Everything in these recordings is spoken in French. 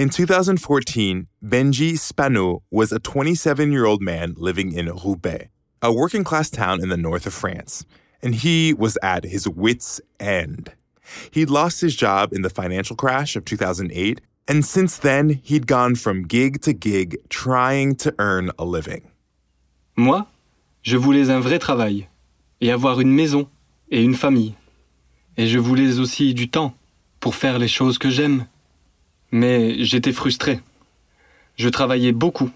In 2014, Benji Spano was a 27 year old man living in Roubaix, a working class town in the north of France, and he was at his wits' end. He'd lost his job in the financial crash of 2008, and since then, he'd gone from gig to gig trying to earn a living. Moi, je voulais un vrai travail, et avoir une maison et une famille. Et je voulais aussi du temps pour faire les choses que j'aime. Mais j'étais frustré. Je travaillais beaucoup,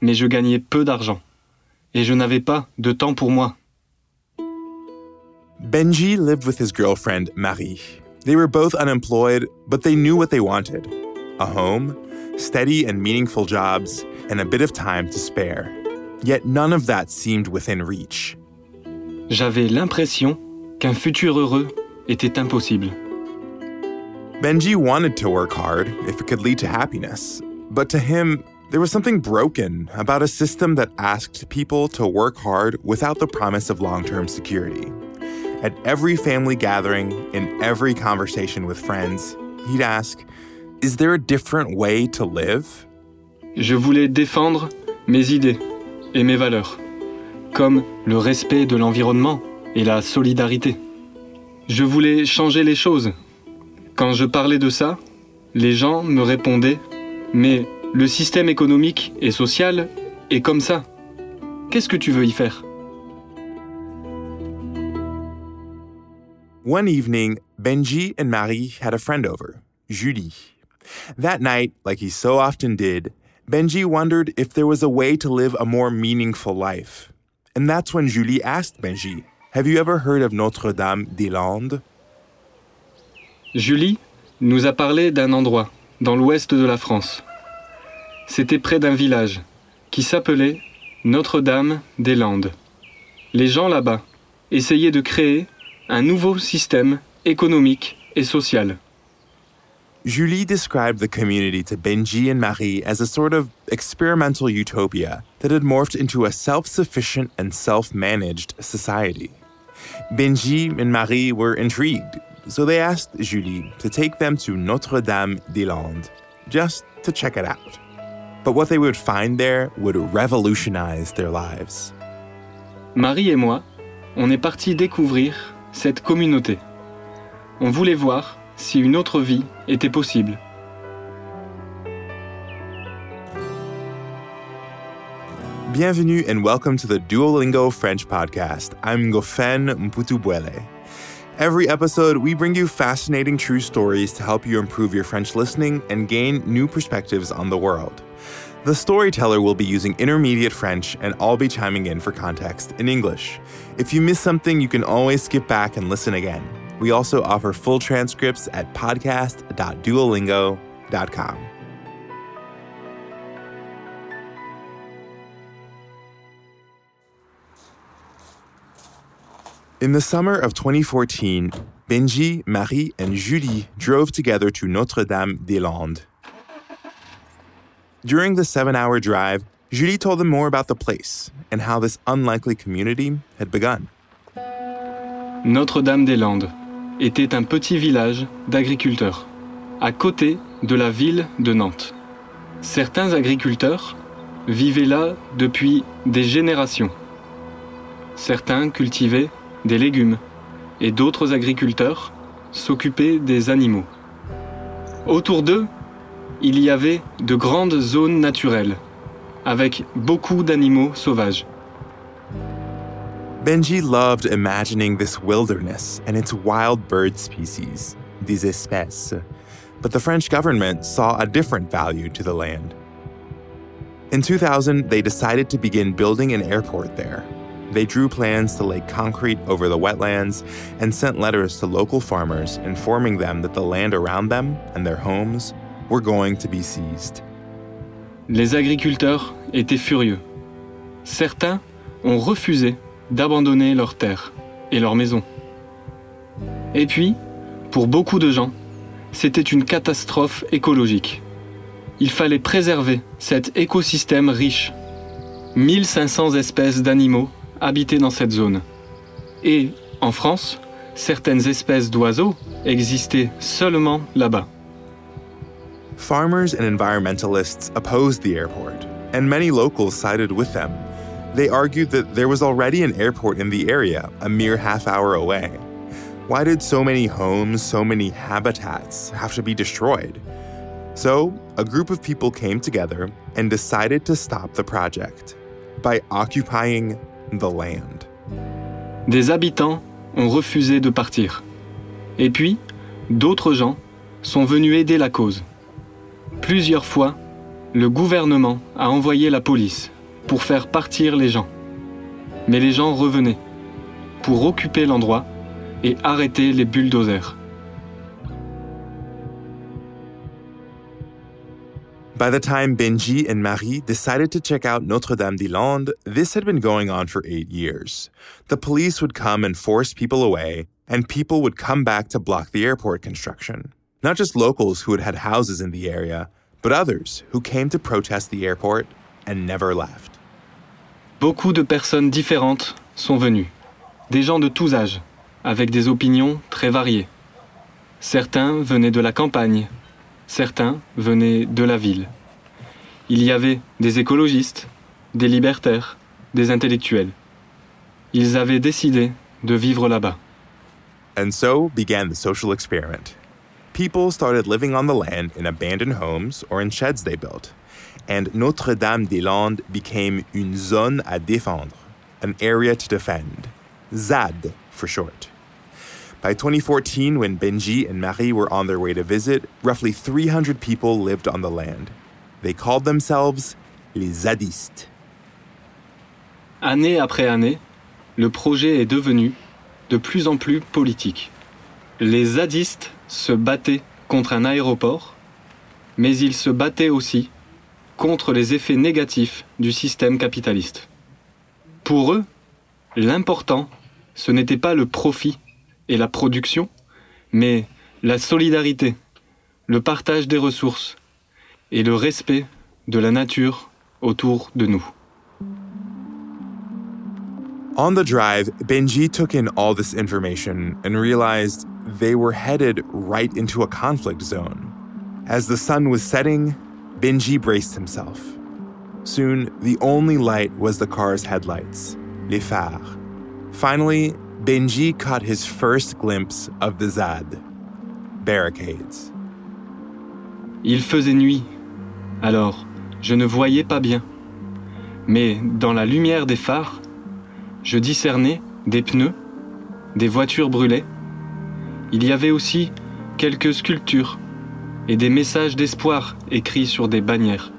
mais je gagnais peu d'argent. Et je n'avais pas de temps pour moi. Benji lived with his girlfriend, Marie. They were both unemployed, but they knew what they wanted a home, steady and meaningful jobs, and a bit of time to spare. Yet none of that seemed within reach. J'avais l'impression qu'un futur heureux était impossible. Benji wanted to work hard if it could lead to happiness, but to him, there was something broken about a system that asked people to work hard without the promise of long term security. At every family gathering, in every conversation with friends, he'd ask, Is there a different way to live? Je voulais défendre mes idées et mes valeurs, comme le respect de l'environnement et la solidarité. Je voulais changer les choses. Quand je parlais de ça, les gens me répondaient Mais le système économique et social est comme ça. Qu'est-ce que tu veux y faire One evening, Benji and Marie had a friend over, Julie. That night, like he so often did, Benji wondered if there was a way to live a more meaningful life. And that's when Julie asked Benji, Have you ever heard of Notre Dame des Landes? Julie nous a parlé d'un endroit, dans l'ouest de la France. C'était près d'un village, qui s'appelait Notre-Dame des Landes. Les gens là-bas essayaient de créer un nouveau système économique et social. Julie described the community to Benji and Marie as a sort of experimental utopia that had morphed into a self sufficient and self managed society. Benji and Marie were intrigued, so they asked Julie to take them to Notre Dame des Landes just to check it out. But what they would find there would revolutionize their lives. Marie et moi, on est partis découvrir cette communauté. On voulait voir si une autre vie était possible. Bienvenue and welcome to the Duolingo French podcast. I'm Gofen Mputubuele. Every episode, we bring you fascinating true stories to help you improve your French listening and gain new perspectives on the world. The storyteller will be using intermediate French, and I'll be chiming in for context in English. If you miss something, you can always skip back and listen again. We also offer full transcripts at podcast.duolingo.com. In the summer of 2014, Benji, Marie, and Julie drove together to Notre Dame des Landes. During the seven hour drive, Julie told them more about the place and how this unlikely community had begun. Notre-Dame-des-Landes était un petit village d'agriculteurs, à côté de la ville de Nantes. Certains agriculteurs vivaient là depuis des générations. Certains cultivaient des légumes et d'autres agriculteurs s'occupaient des animaux. Autour d'eux, il y avait de grandes zones naturelles, avec beaucoup d'animaux sauvages. Benji loved imagining this wilderness and its wild bird species, des espèces, but the French government saw a different value to the land. In 2000, they decided to begin building an airport there. They drew plans to lay concrete over the wetlands and sent letters to local farmers informing them that the land around them and their homes were going to be seized. Les agriculteurs étaient furieux. Certains ont refusé d'abandonner leurs terres et leurs maisons. Et puis, pour beaucoup de gens, c'était une catastrophe écologique. Il fallait préserver cet écosystème riche. 1500 espèces d'animaux habitaient dans cette zone. Et, en France, certaines espèces d'oiseaux existaient seulement là-bas. Farmers and environmentalists opposed the airport, and many locals sided with them. They argued that there was already an airport in the area, a mere half hour away. Why did so many homes, so many habitats have to be destroyed? So, a group of people came together and decided to stop the project by occupying Des habitants ont refusé de partir. Et puis, d'autres gens sont venus aider la cause. Plusieurs fois, le gouvernement a envoyé la police pour faire partir les gens. Mais les gens revenaient pour occuper l'endroit et arrêter les bulldozers. By the time Benji and Marie decided to check out Notre Dame des Landes, this had been going on for eight years. The police would come and force people away, and people would come back to block the airport construction. Not just locals who had had houses in the area, but others who came to protest the airport and never left. Beaucoup de personnes différentes sont venues. Des gens de tous âges, avec des opinions très variées. Certains venaient de la campagne, certains venaient de la ville. Il y avait des écologistes, des libertaires, des intellectuels. Ils avaient décidé de vivre là-bas. And so began the social experiment. People started living on the land in abandoned homes or in sheds they built. And Notre Dame des Landes became une zone à défendre, an area to defend. ZAD for short. By 2014, when Benji and Marie were on their way to visit, roughly 300 people lived on the land. They called themselves les Zadistes. Année après année, le projet est devenu de plus en plus politique. Les zadistes se battaient contre un aéroport, mais ils se battaient aussi contre les effets négatifs du système capitaliste. Pour eux, l'important, ce n'était pas le profit et la production, mais la solidarité, le partage des ressources et le respect de la nature autour de nous. On the drive, Benji took in all this information and realized they were headed right into a conflict zone. As the sun was setting, Benji braced himself. Soon, the only light was the car's headlights, les phares. Finally, Benji caught his first glimpse of the Zad barricades. Il faisait nuit, alors je ne voyais pas bien. Mais dans la lumière des phares, je discernais des pneus, des voitures brûlées. Il y avait aussi quelques sculptures et des messages d'espoir écrits sur des bannières.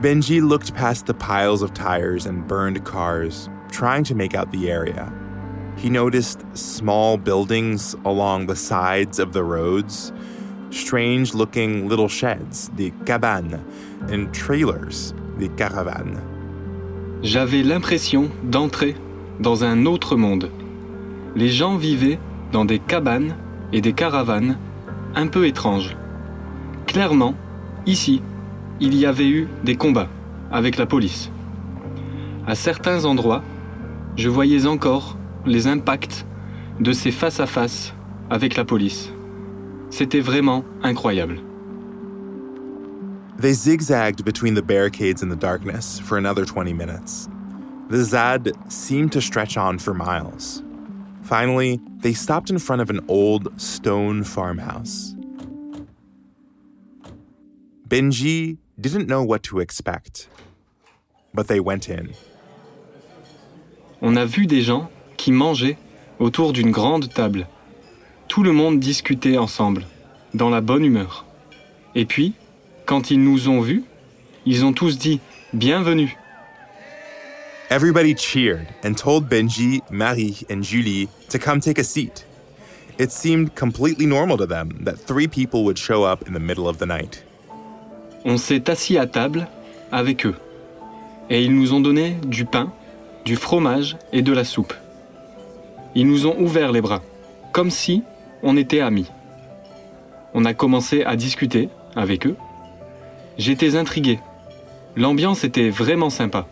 Benji looked past the piles of tires and burned cars, trying to make out the area. He noticed small buildings along the sides of the roads, strange looking little sheds, des cabanes, and trailers, des caravanes. J'avais l'impression d'entrer dans un autre monde. Les gens vivaient dans des cabanes et des caravanes un peu étranges. Clairement, ici, il y avait eu des combats avec la police. À certains endroits, je voyais encore les impacts de ces face-à-face avec la police. C'était vraiment incroyable. They zigzagged between the barricades in the darkness for another 20 minutes. The Zad seemed to stretch on for miles. Finally, they stopped in front of an old stone farmhouse. Benji didn't know what to expect, but they went in. On a vu des gens qui mangeaient autour d'une grande table. Tout le monde discutait ensemble, dans la bonne humeur. Et puis, quand ils nous ont vus, ils ont tous dit Bienvenue. Everybody cheered and told Benji, Marie, and Julie to come take a seat. It seemed completely normal to them that three people would show up in the middle of the night. On s'est assis à table avec eux. Et ils nous ont donné du pain, du fromage et de la soupe. Ils nous ont ouvert les bras, comme si on était amis. On a commencé à discuter avec eux. J'étais intrigué. L'ambiance était vraiment sympa.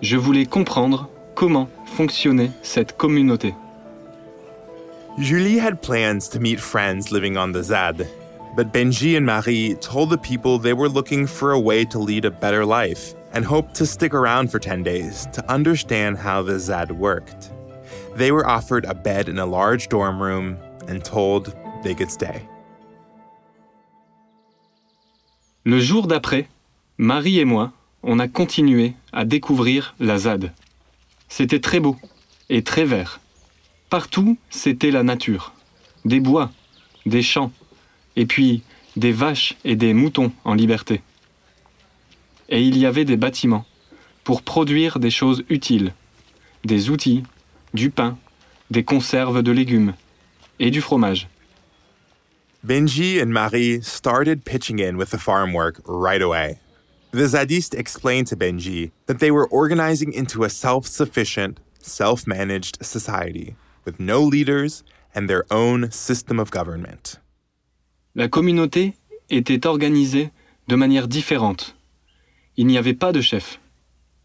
Je voulais comprendre comment fonctionnait cette communauté. Julie had plans to meet friends living on the Zad. But Benji and Marie told the people they were looking for a way to lead a better life and hoped to stick around for 10 days to understand how the ZAD worked. They were offered a bed in a large dorm room and told they could stay. Le jour d'après, Marie et moi, on a continué à découvrir la ZAD. C'était très beau et très vert. Partout, c'était la nature. Des bois, des champs, et puis des vaches et des moutons en liberté. Et il y avait des bâtiments pour produire des choses utiles, des outils, du pain, des conserves de légumes et du fromage. Benji and Marie started pitching in with the farm work right away. The Zadiste explained to Benji that they were organizing into a self sufficient, self managed society with no leaders and their own system of government. La communauté était organisée de manière différente. Il n'y avait pas de chef.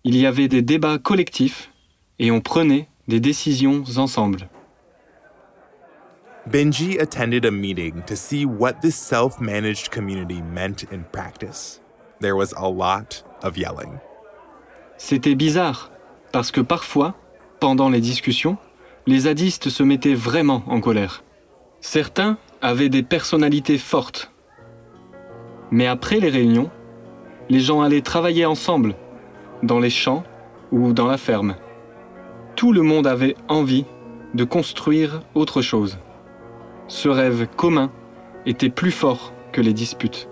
Il y avait des débats collectifs et on prenait des décisions ensemble. Benji attended a meeting to see what this self managed community meant in practice. There was a lot of yelling. C'était bizarre, parce que parfois, pendant les discussions, les zadistes se mettaient vraiment en colère. Certains avaient des personnalités fortes. Mais après les réunions, les gens allaient travailler ensemble, dans les champs ou dans la ferme. Tout le monde avait envie de construire autre chose. Ce rêve commun était plus fort que les disputes.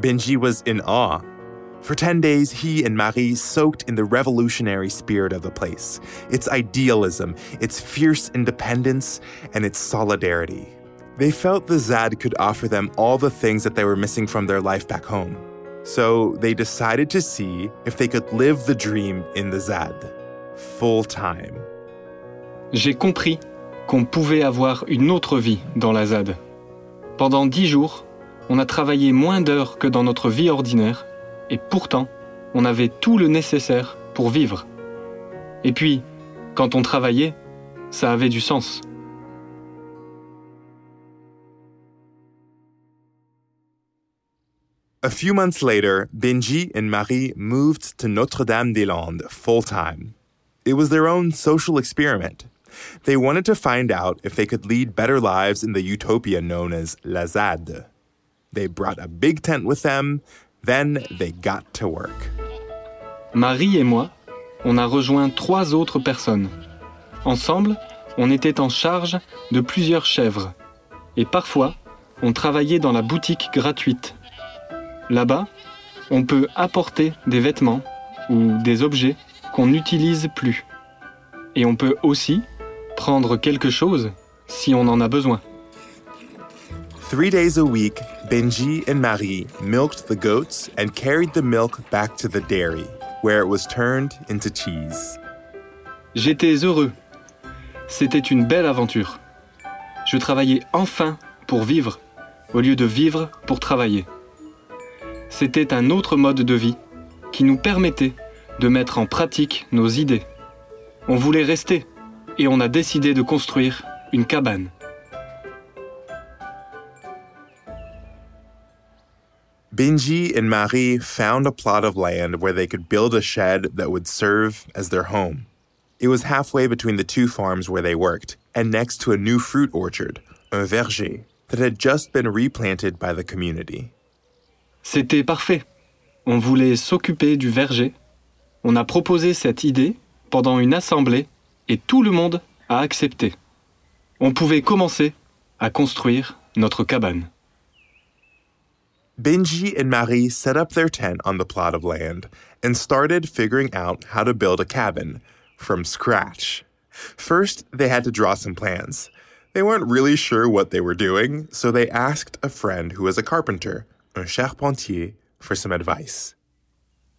Benji was in awe. For 10 days, he and Marie soaked in the revolutionary spirit of the place, its idealism, its fierce independence, and its solidarity. They felt the Zad could offer them all the things that they were missing from their life back home. So they decided to see if they could live the dream in the Zad, full time. J'ai compris qu'on pouvait avoir une autre vie dans la ZAD. Pendant dix jours, on a travaillé moins d'heures que dans notre vie ordinaire, et pourtant, on avait tout le nécessaire pour vivre. Et puis, quand on travaillait, ça avait du sens. A few months later, Benji and Marie moved to Notre Dame des Landes full time. It was their own social experiment. They wanted to find out if they could lead better lives in the utopia known as La ZAD. They brought a big tent with them, then they got to work. Marie et moi, on a rejoint trois autres personnes. Ensemble, on était en charge de plusieurs chèvres. Et parfois, on travaillait dans la boutique gratuite. Là-bas, on peut apporter des vêtements ou des objets qu'on n'utilise plus. Et on peut aussi prendre quelque chose si on en a besoin. Three days a week, Benji and Marie milked the goats and carried the milk back to the dairy, where it was turned into cheese. J'étais heureux. C'était une belle aventure. Je travaillais enfin pour vivre, au lieu de vivre pour travailler. C'était un autre mode de vie qui nous permettait de mettre en pratique nos idées. On voulait rester et on a décidé de construire une cabane. Benji and Marie found a plot of land where they could build a shed that would serve as their home. It was halfway between the two farms where they worked and next to a new fruit orchard, un verger, that had just been replanted by the community. C'était parfait. On voulait s'occuper du verger. On a proposé cette idée pendant une assemblée et tout le monde a accepté. On pouvait commencer à construire notre cabane. Benji and Marie set up their tent on the plot of land and started figuring out how to build a cabin from scratch. First, they had to draw some plans. They weren't really sure what they were doing, so they asked a friend who was a carpenter, un charpentier, for some advice.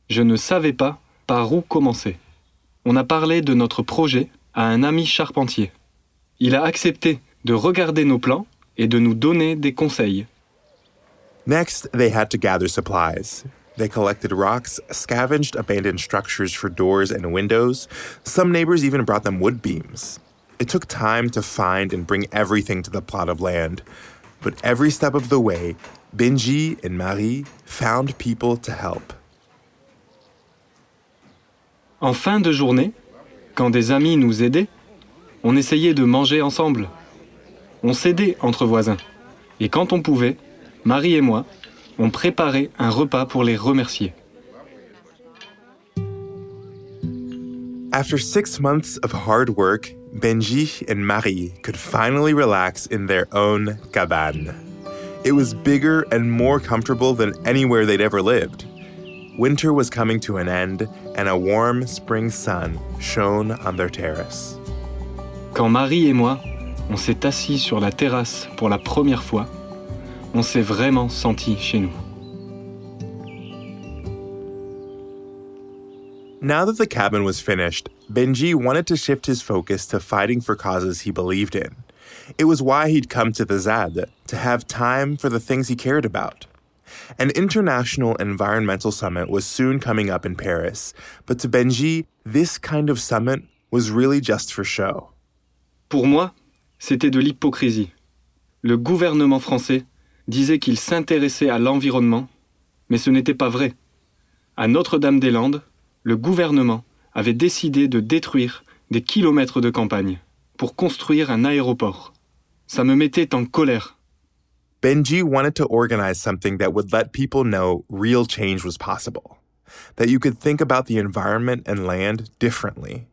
Je ne savais pas par où commencer. On a parlé de notre projet à un ami charpentier. Il a accepté de regarder nos plans et de nous donner des conseils. Next, they had to gather supplies. They collected rocks, scavenged abandoned structures for doors and windows. Some neighbors even brought them wood beams. It took time to find and bring everything to the plot of land, But every step of the way, Benji and Marie found people to help. En fin de journée, quand des amis nous aidaient, on essayait de manger ensemble. On s'aidait entre voisins. Et quand on pouvait, Marie et moi, on préparait un repas pour les remercier. After six months of hard work, Benji and Marie could finally relax in their own cabane. It was bigger and more comfortable than anywhere they'd ever lived. Winter was coming to an end, and a warm spring sun shone on their terrace. Quand Marie et moi, on s'est assis sur la terrasse pour la première fois, on s'est vraiment senti chez nous. Now that the cabin was finished, Benji wanted to shift his focus to fighting for causes he believed in. It was why he'd come to the ZAD, to have time for the things he cared about. An international environmental summit was soon coming up in Paris, but to Benji, this kind of summit was really just for show. Pour moi, c'était de l'hypocrisie. Le gouvernement français disait qu'il s'intéressait à l'environnement, mais ce n'était pas vrai. À Notre-Dame-des-Landes, le gouvernement avait décidé de détruire des kilomètres de campagne pour construire un aéroport. Ça me mettait en colère. Benji wanted to organize something that would let people know real change was possible, that you could think about the environment and land differently,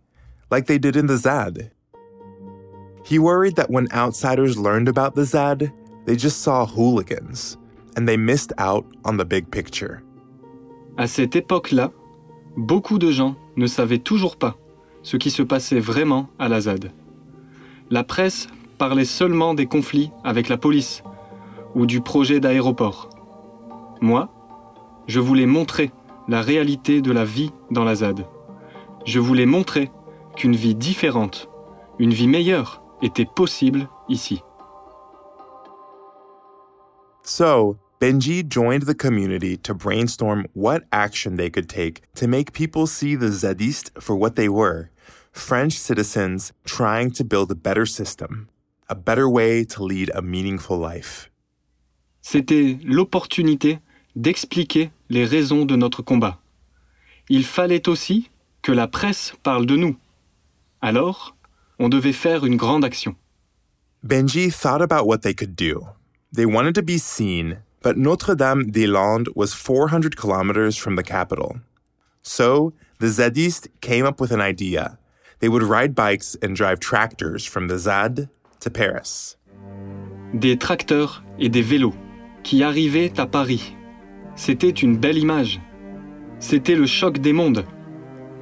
like they did in the ZAD. He worried that when outsiders learned about the ZAD, they just saw hooligans and they missed out on the big picture. À cette époque-là, beaucoup de gens ne savaient toujours pas ce qui se passait vraiment à la ZAD. La presse parlait seulement des conflits avec la police ou du projet d'aéroport. Moi, je voulais montrer la réalité de la vie dans la ZAD. Je voulais montrer qu'une vie différente, une vie meilleure était possible ici. So, Benji joined the community to brainstorm what action they could take to make people see the Zadistes for what they were French citizens trying to build a better system, a better way to lead a meaningful life. C'était l'opportunité d'expliquer les raisons de notre combat. Il fallait aussi que la presse parle de nous. Alors, on devait faire une grande action. Benji thought about what they could do. They wanted to be seen, but Notre Dame des Landes was 400 kilometers from the capital. So, the Zadistes came up with an idea. They would ride bikes and drive tractors from the ZAD to Paris. Des tracteurs et des vélos qui arrivaient à Paris. C'était une belle image. C'était le choc des mondes.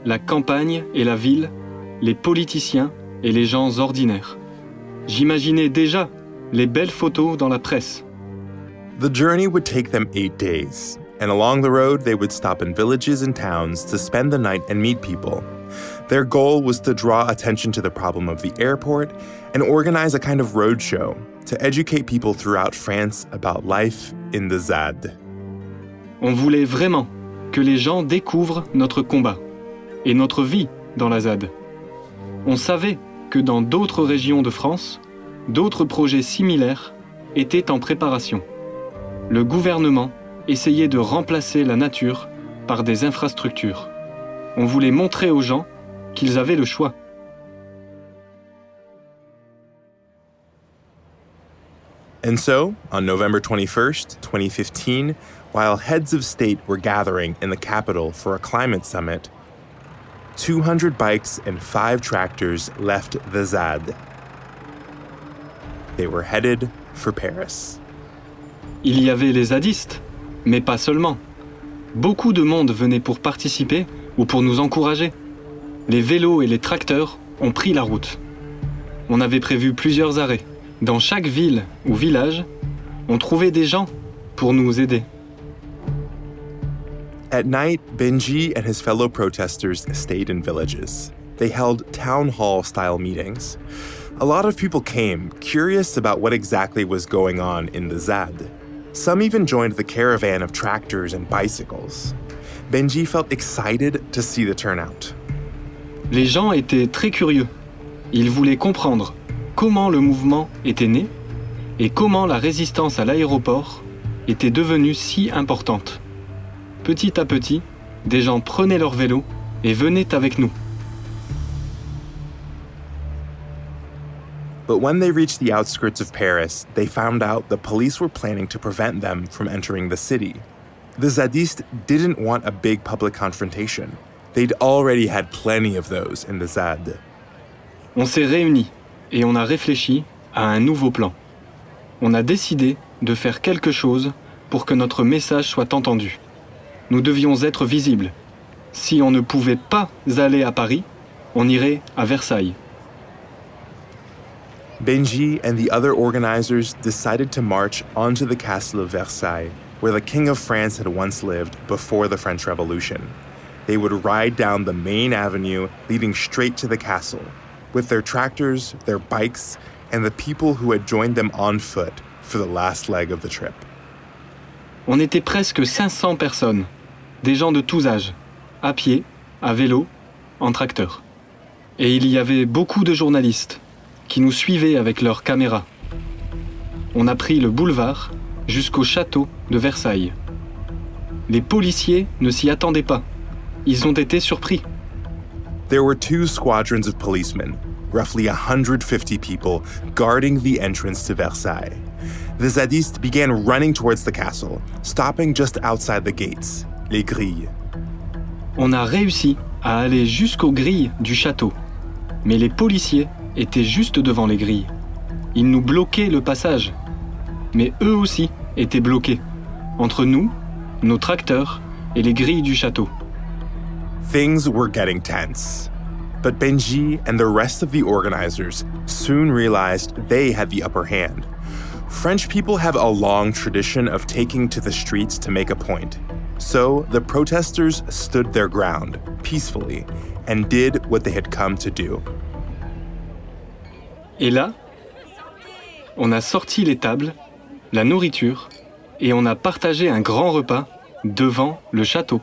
La campagne et la ville, les politiciens et les gens ordinaires. J'imaginais déjà les belles photos dans la presse. The journey would take them eight days, and along the road, they would stop in villages and towns to spend the night and meet people. Their goal was to draw attention to the problem of the airport and organize a kind of roadshow to educate people throughout France about life in the ZAD. On voulait vraiment que les gens découvrent notre combat et notre vie dans la ZAD. On savait que dans d'autres régions de France, d'autres projets similaires étaient en préparation. Le gouvernement essayait de remplacer la nature par des infrastructures. On voulait montrer aux gens qu'ils avaient le choix. And so, on November 21st, 2015, while heads of state were gathering in the capital for a climate summit, 200 bikes and five tractors left the ZAD. They were headed for Paris. Il y avait les zadistes, mais pas seulement. Beaucoup de monde venait pour participer ou pour nous encourager. Les vélos et les tracteurs ont pris la route. On avait prévu plusieurs arrêts. Dans chaque ville ou village, on trouvait des gens pour nous aider. At night, Benji and his fellow protesters stayed in villages. They held town hall style meetings. A lot of people came, curious about what exactly was going on in the ZAD. Some even joined the caravan of tractors and bicycles. Benji felt excited to see the turnout. Les gens étaient très curieux. Ils voulaient comprendre comment le mouvement était né et comment la résistance à l'aéroport était devenue si importante. Petit à petit, des gens prenaient leur vélo et venaient avec nous. But when they reached the outskirts of Paris, they found out the police were planning to prevent them from entering the city. The Zadistes didn't want a big public confrontation. They'd already had plenty of those in the ZAD. On s'est réunis et on a réfléchi à un nouveau plan. On a décidé de faire quelque chose pour que notre message soit entendu. Nous devions être visibles. Si on ne pouvait pas aller à Paris, on irait à Versailles. Benji and the other organizers decided to march onto the castle of Versailles, where the King of France had once lived before the French Revolution. They would ride down the main avenue leading straight to the castle, with their tractors, their bikes, and the people who had joined them on foot for the last leg of the trip. On était presque 500 personnes, des gens de tous âges, à pied, à vélo, en tracteur. Et il y avait beaucoup de journalistes qui nous suivaient avec leurs caméras. On a pris le boulevard jusqu'au château de Versailles. Les policiers ne s'y attendaient pas. Ils ont été surpris. There were two squadrons of policemen, roughly 150 people, guarding the entrance to Versailles. The Zadistes began running towards the castle, stopping just outside the gates, les grilles. On a réussi à aller jusqu'aux grilles du château. Mais les policiers étaient juste devant les grilles. Ils nous bloquaient le passage. Mais eux aussi étaient bloqués, entre nous, nos tracteurs et les grilles du château. Things were getting tense. But Benji and the rest of the organizers soon realized they had the upper hand. French people have a long tradition of taking to the streets to make a point. So the protesters stood their ground peacefully and did what they had come to do. Et là, on a sorti les tables, la nourriture, et on a partagé un grand repas devant le château.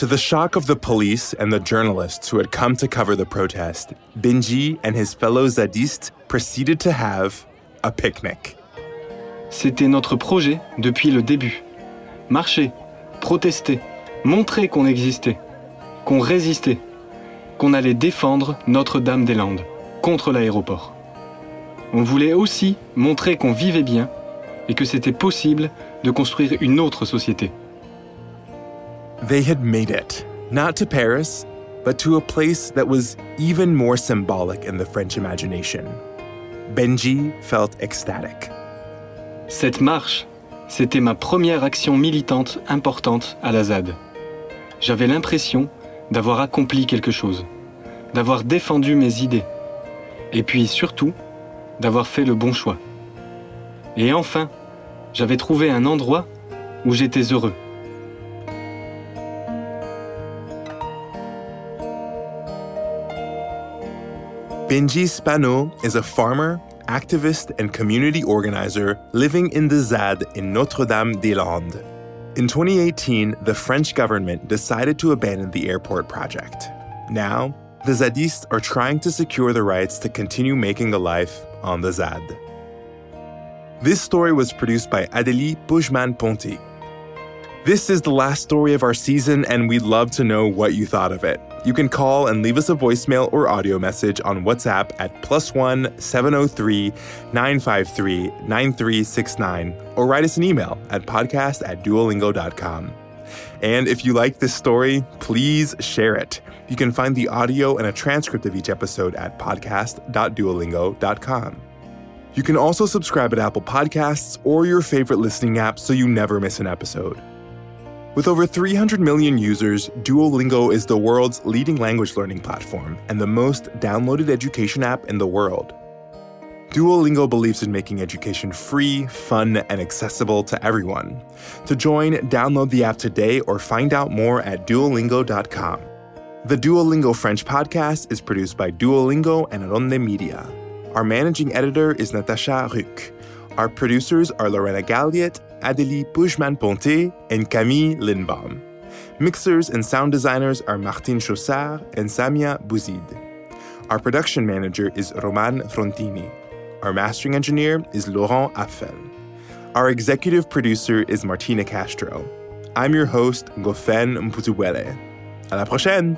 To the shock of the police and the journalists who had come to cover the protest, Benji and his fellow Zadistes proceeded to have a picnic. C'était notre projet depuis le début. Marcher, protester, montrer qu'on existait, qu'on résistait, qu'on allait défendre Notre-Dame-des-Landes contre l'aéroport. On voulait aussi montrer qu'on vivait bien et que c'était possible de construire une autre société. They had made it, not to Paris, but to a place that was even more symbolic in the French imagination. Benji felt ecstatic. Cette marche, c'était ma première action militante importante à la ZAD. J'avais l'impression d'avoir accompli quelque chose, d'avoir défendu mes idées, et puis surtout, d'avoir fait le bon choix. Et enfin, j'avais trouvé un endroit où j'étais heureux. Benji Spano is a farmer, activist, and community organizer living in the ZAD in Notre Dame des Landes. In 2018, the French government decided to abandon the airport project. Now, the Zadistes are trying to secure the rights to continue making a life on the ZAD. This story was produced by Adélie Bushman Ponti. This is the last story of our season, and we'd love to know what you thought of it. You can call and leave us a voicemail or audio message on WhatsApp at plus one 703 953 9369 or write us an email at podcast at duolingo.com. And if you like this story, please share it. You can find the audio and a transcript of each episode at podcast.duolingo.com. You can also subscribe at Apple Podcasts or your favorite listening app so you never miss an episode. With over 300 million users, Duolingo is the world's leading language learning platform and the most downloaded education app in the world. Duolingo believes in making education free, fun, and accessible to everyone. To join, download the app today or find out more at duolingo.com. The Duolingo French podcast is produced by Duolingo and Ronde Media. Our managing editor is Natasha Ruck. Our producers are Lorena Galliet, Adélie Bushman-Ponté, and Camille Lindbaum. Mixers and sound designers are Martin Chaussard and Samia Bouzid. Our production manager is Roman Frontini. Our mastering engineer is Laurent Affel. Our executive producer is Martina Castro. I'm your host, Gofen Mputubwele. À la prochaine!